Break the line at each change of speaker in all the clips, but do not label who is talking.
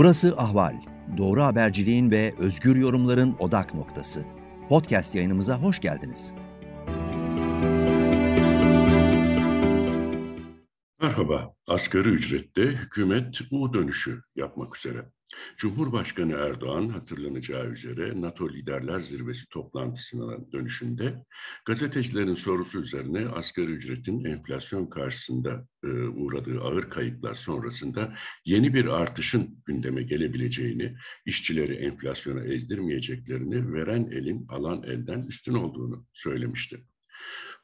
Burası Ahval. Doğru haberciliğin ve özgür yorumların odak noktası. Podcast yayınımıza hoş geldiniz.
Merhaba, asgari ücrette hükümet U dönüşü yapmak üzere. Cumhurbaşkanı Erdoğan hatırlanacağı üzere NATO Liderler Zirvesi toplantısına dönüşünde gazetecilerin sorusu üzerine asgari ücretin enflasyon karşısında e, uğradığı ağır kayıplar sonrasında yeni bir artışın gündeme gelebileceğini, işçileri enflasyona ezdirmeyeceklerini, veren elin alan elden üstün olduğunu söylemişti.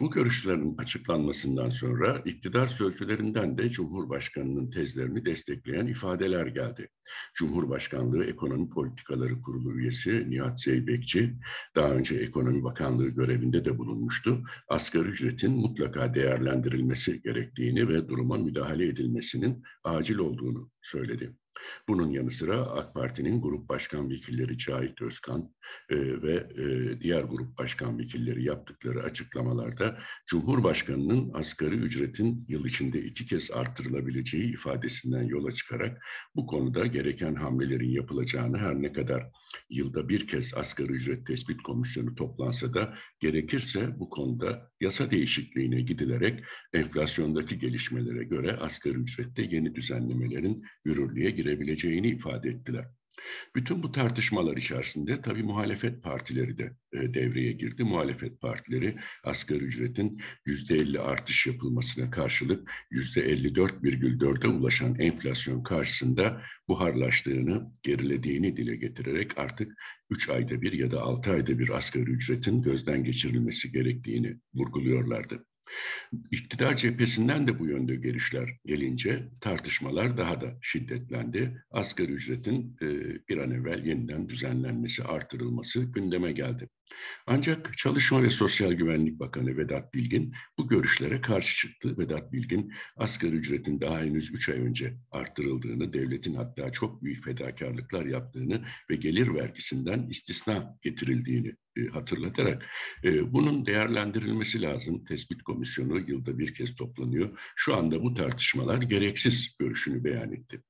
Bu görüşlerin açıklanmasından sonra iktidar sözcülerinden de Cumhurbaşkanı'nın tezlerini destekleyen ifadeler geldi. Cumhurbaşkanlığı Ekonomi Politikaları Kurulu üyesi Nihat Zeybekçi, daha önce Ekonomi Bakanlığı görevinde de bulunmuştu. Asgari ücretin mutlaka değerlendirilmesi gerektiğini ve duruma müdahale edilmesinin acil olduğunu söyledi. Bunun yanı sıra AK Parti'nin grup başkan vekilleri Cahit Özkan e, ve e, diğer grup başkan vekilleri yaptıkları açıklamalarda Cumhurbaşkanı'nın asgari ücretin yıl içinde iki kez artırılabileceği ifadesinden yola çıkarak bu konuda gereken hamlelerin yapılacağını her ne kadar yılda bir kez asgari ücret tespit komisyonu toplansa da gerekirse bu konuda yasa değişikliğine gidilerek enflasyondaki gelişmelere göre asgari ücrette yeni düzenlemelerin yürürlüğe girebileceğini ifade ettiler. Bütün bu tartışmalar içerisinde tabii muhalefet partileri de e, devreye girdi. Muhalefet partileri asgari ücretin yüzde 50 artış yapılmasına karşılık yüzde 54,4'e ulaşan enflasyon karşısında buharlaştığını, gerilediğini dile getirerek artık 3 ayda bir ya da 6 ayda bir asgari ücretin gözden geçirilmesi gerektiğini vurguluyorlardı. İktidar cephesinden de bu yönde gelişler gelince tartışmalar daha da şiddetlendi. Asgari ücretin e, bir an evvel yeniden düzenlenmesi, artırılması gündeme geldi. Ancak Çalışma ve Sosyal Güvenlik Bakanı Vedat Bilgin bu görüşlere karşı çıktı. Vedat Bilgin asgari ücretin daha henüz 3 ay önce arttırıldığını, devletin hatta çok büyük fedakarlıklar yaptığını ve gelir vergisinden istisna getirildiğini hatırlatarak e, bunun değerlendirilmesi lazım. Tespit komisyonu yılda bir kez toplanıyor. Şu anda bu tartışmalar gereksiz görüşünü beyan etti.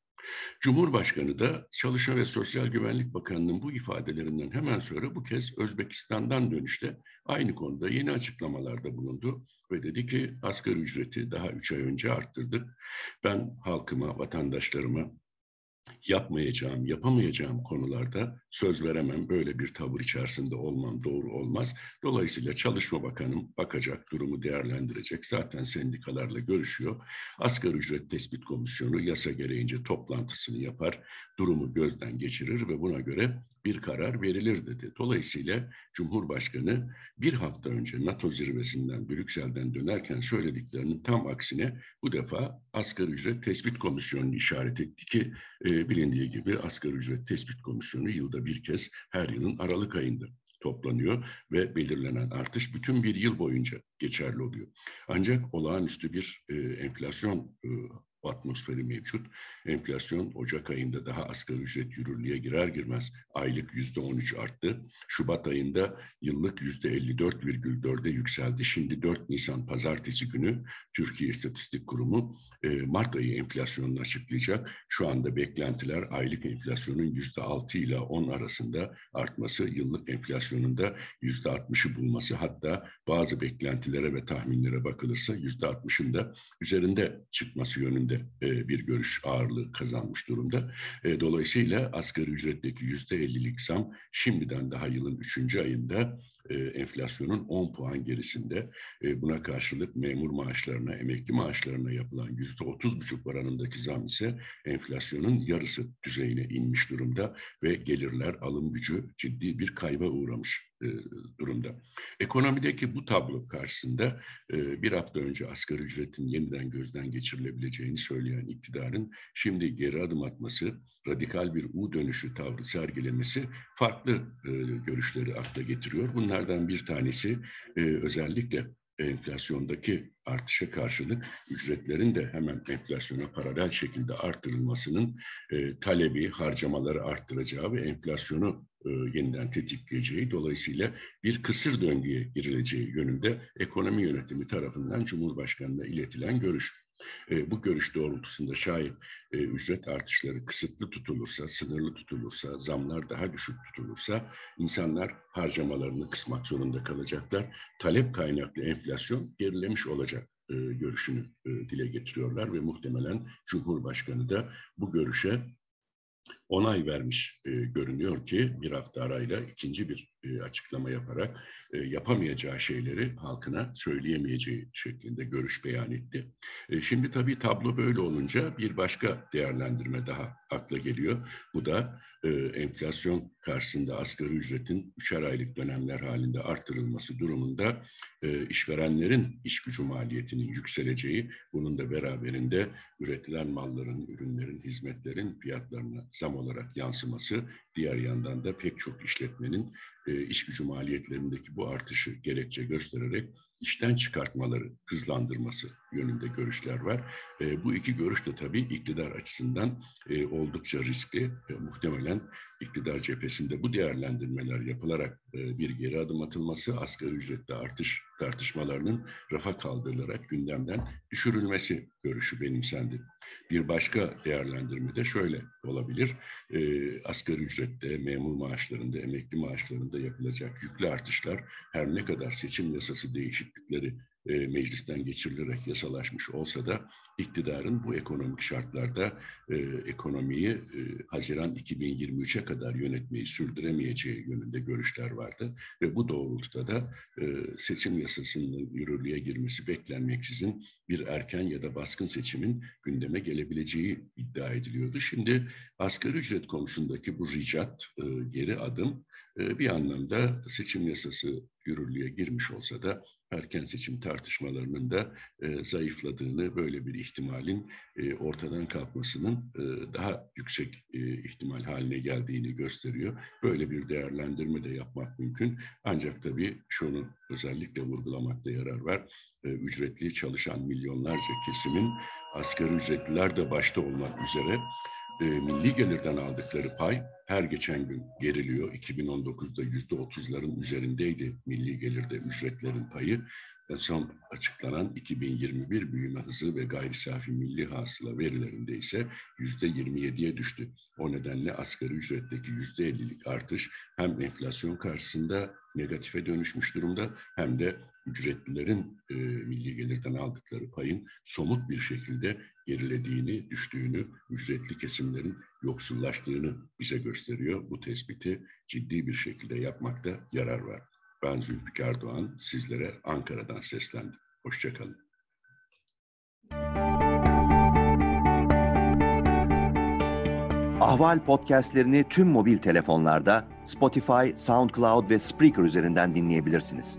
Cumhurbaşkanı da Çalışma ve Sosyal Güvenlik Bakanı'nın bu ifadelerinden hemen sonra bu kez Özbekistan'dan dönüşte aynı konuda yeni açıklamalarda bulundu ve dedi ki asgari ücreti daha üç ay önce arttırdık. Ben halkıma, vatandaşlarıma yapmayacağım, yapamayacağım konularda söz veremem. Böyle bir tavır içerisinde olmam doğru olmaz. Dolayısıyla Çalışma Bakanım bakacak, durumu değerlendirecek. Zaten sendikalarla görüşüyor. Asgari ücret tespit komisyonu yasa gereğince toplantısını yapar, durumu gözden geçirir ve buna göre bir karar verilir dedi. Dolayısıyla Cumhurbaşkanı bir hafta önce NATO zirvesinden, Brüksel'den dönerken söylediklerinin tam aksine bu defa asgari ücret tespit komisyonunu işaret etti ki e, bilindiği gibi asgari ücret tespit komisyonu yılda bir kez her yılın Aralık ayında toplanıyor ve belirlenen artış bütün bir yıl boyunca geçerli oluyor. Ancak olağanüstü bir e, enflasyon e, atmosferi mevcut. Enflasyon Ocak ayında daha asgari ücret yürürlüğe girer girmez aylık yüzde on üç arttı. Şubat ayında yıllık yüzde elli dört virgül dörde yükseldi. Şimdi 4 Nisan pazartesi günü Türkiye İstatistik Kurumu e, Mart ayı enflasyonunu açıklayacak. Şu anda beklentiler aylık enflasyonun yüzde altı ile on arasında artması, yıllık enflasyonunda yüzde altmışı bulması hatta bazı beklentilere ve tahminlere bakılırsa yüzde altmışın da üzerinde çıkması yönünde üzerinde e, bir görüş ağırlığı kazanmış durumda. E, dolayısıyla asgari ücretteki yüzde ellilik zam şimdiden daha yılın üçüncü ayında e, enflasyonun 10 puan gerisinde. Buna karşılık memur maaşlarına, emekli maaşlarına yapılan yüzde otuz buçuk oranındaki zam ise enflasyonun yarısı düzeyine inmiş durumda ve gelirler, alım gücü ciddi bir kayba uğramış e, durumda. Ekonomideki bu tablo karşısında e, bir hafta önce asgari ücretin yeniden gözden geçirilebileceğini söyleyen iktidarın şimdi geri adım atması, radikal bir U dönüşü tavrı sergilemesi farklı e, görüşleri akla getiriyor. Bunlardan bir tanesi özellikle enflasyondaki artışa karşılık ücretlerin de hemen enflasyona paralel şekilde artırılmasının e, talebi, harcamaları arttıracağı ve enflasyonu e, yeniden tetikleyeceği, dolayısıyla bir kısır döngüye girileceği yönünde ekonomi yönetimi tarafından Cumhurbaşkanı'na iletilen görüş. E, bu görüş doğrultusunda şayet e, ücret artışları kısıtlı tutulursa, sınırlı tutulursa, zamlar daha düşük tutulursa insanlar harcamalarını kısmak zorunda kalacaklar. Talep kaynaklı enflasyon gerilemiş olacak e, görüşünü e, dile getiriyorlar ve muhtemelen Cumhurbaşkanı da bu görüşe onay vermiş e, görünüyor ki bir hafta arayla ikinci bir e, açıklama yaparak e, yapamayacağı şeyleri halkına söyleyemeyeceği şeklinde görüş beyan etti. E, şimdi tabii tablo böyle olunca bir başka değerlendirme daha akla geliyor. Bu da e, enflasyon karşısında asgari ücretin üçer aylık dönemler halinde artırılması durumunda e, işverenlerin iş gücü maliyetinin yükseleceği, bunun da beraberinde üretilen malların, ürünlerin, hizmetlerin fiyatlarına zam olarak yansıması, diğer yandan da pek çok işletmenin e, iş gücü maliyetlerindeki bu artışı gerekçe göstererek işten çıkartmaları hızlandırması yönünde görüşler var. E, bu iki görüş de tabii iktidar açısından e, oldukça riskli. E, muhtemelen iktidar cephesinde bu değerlendirmeler yapılarak e, bir geri adım atılması, asgari ücrette artış tartışmalarının rafa kaldırılarak gündemden düşürülmesi görüşü benimsendi. Bir başka değerlendirme de şöyle olabilir. E, asgari ücrette, memur maaşlarında, emekli maaşlarında yapılacak yüklü artışlar her ne kadar seçim yasası değişiklikleri e, meclisten geçirilerek yasalaşmış olsa da iktidarın bu ekonomik şartlarda e, ekonomiyi e, Haziran 2023'e kadar yönetmeyi sürdüremeyeceği yönünde görüşler vardı ve bu doğrultuda da e, seçim yasasının yürürlüğe girmesi beklenmeksizin bir erken ya da baskın seçimin gündeme gelebileceği iddia ediliyordu. Şimdi asgari ücret konusundaki bu ricat, e, geri adım bir anlamda seçim yasası yürürlüğe girmiş olsa da erken seçim tartışmalarının da e, zayıfladığını, böyle bir ihtimalin e, ortadan kalkmasının e, daha yüksek e, ihtimal haline geldiğini gösteriyor. Böyle bir değerlendirme de yapmak mümkün. Ancak tabii şunu özellikle vurgulamakta yarar var. E, ücretli çalışan milyonlarca kesimin asgari ücretliler de başta olmak üzere e, milli gelirden aldıkları pay her geçen gün geriliyor. 2019'da yüzde otuzların üzerindeydi milli gelirde ücretlerin payı. En son açıklanan 2021 büyüme hızı ve gayri safi milli hasıla verilerinde ise yüzde 27'ye düştü. O nedenle asgari ücretteki yüzde 50'lik artış hem enflasyon karşısında negatife dönüşmüş durumda hem de ücretlilerin e, milli gelirden aldıkları payın somut bir şekilde gerilediğini, düştüğünü, ücretli kesimlerin yoksullaştığını bize gösteriyor. Bu tespiti ciddi bir şekilde yapmakta yarar var. Ben Zülfikar Doğan, sizlere Ankara'dan seslendim. Hoşçakalın.
Ahval podcastlerini tüm mobil telefonlarda Spotify, SoundCloud ve Spreaker üzerinden dinleyebilirsiniz.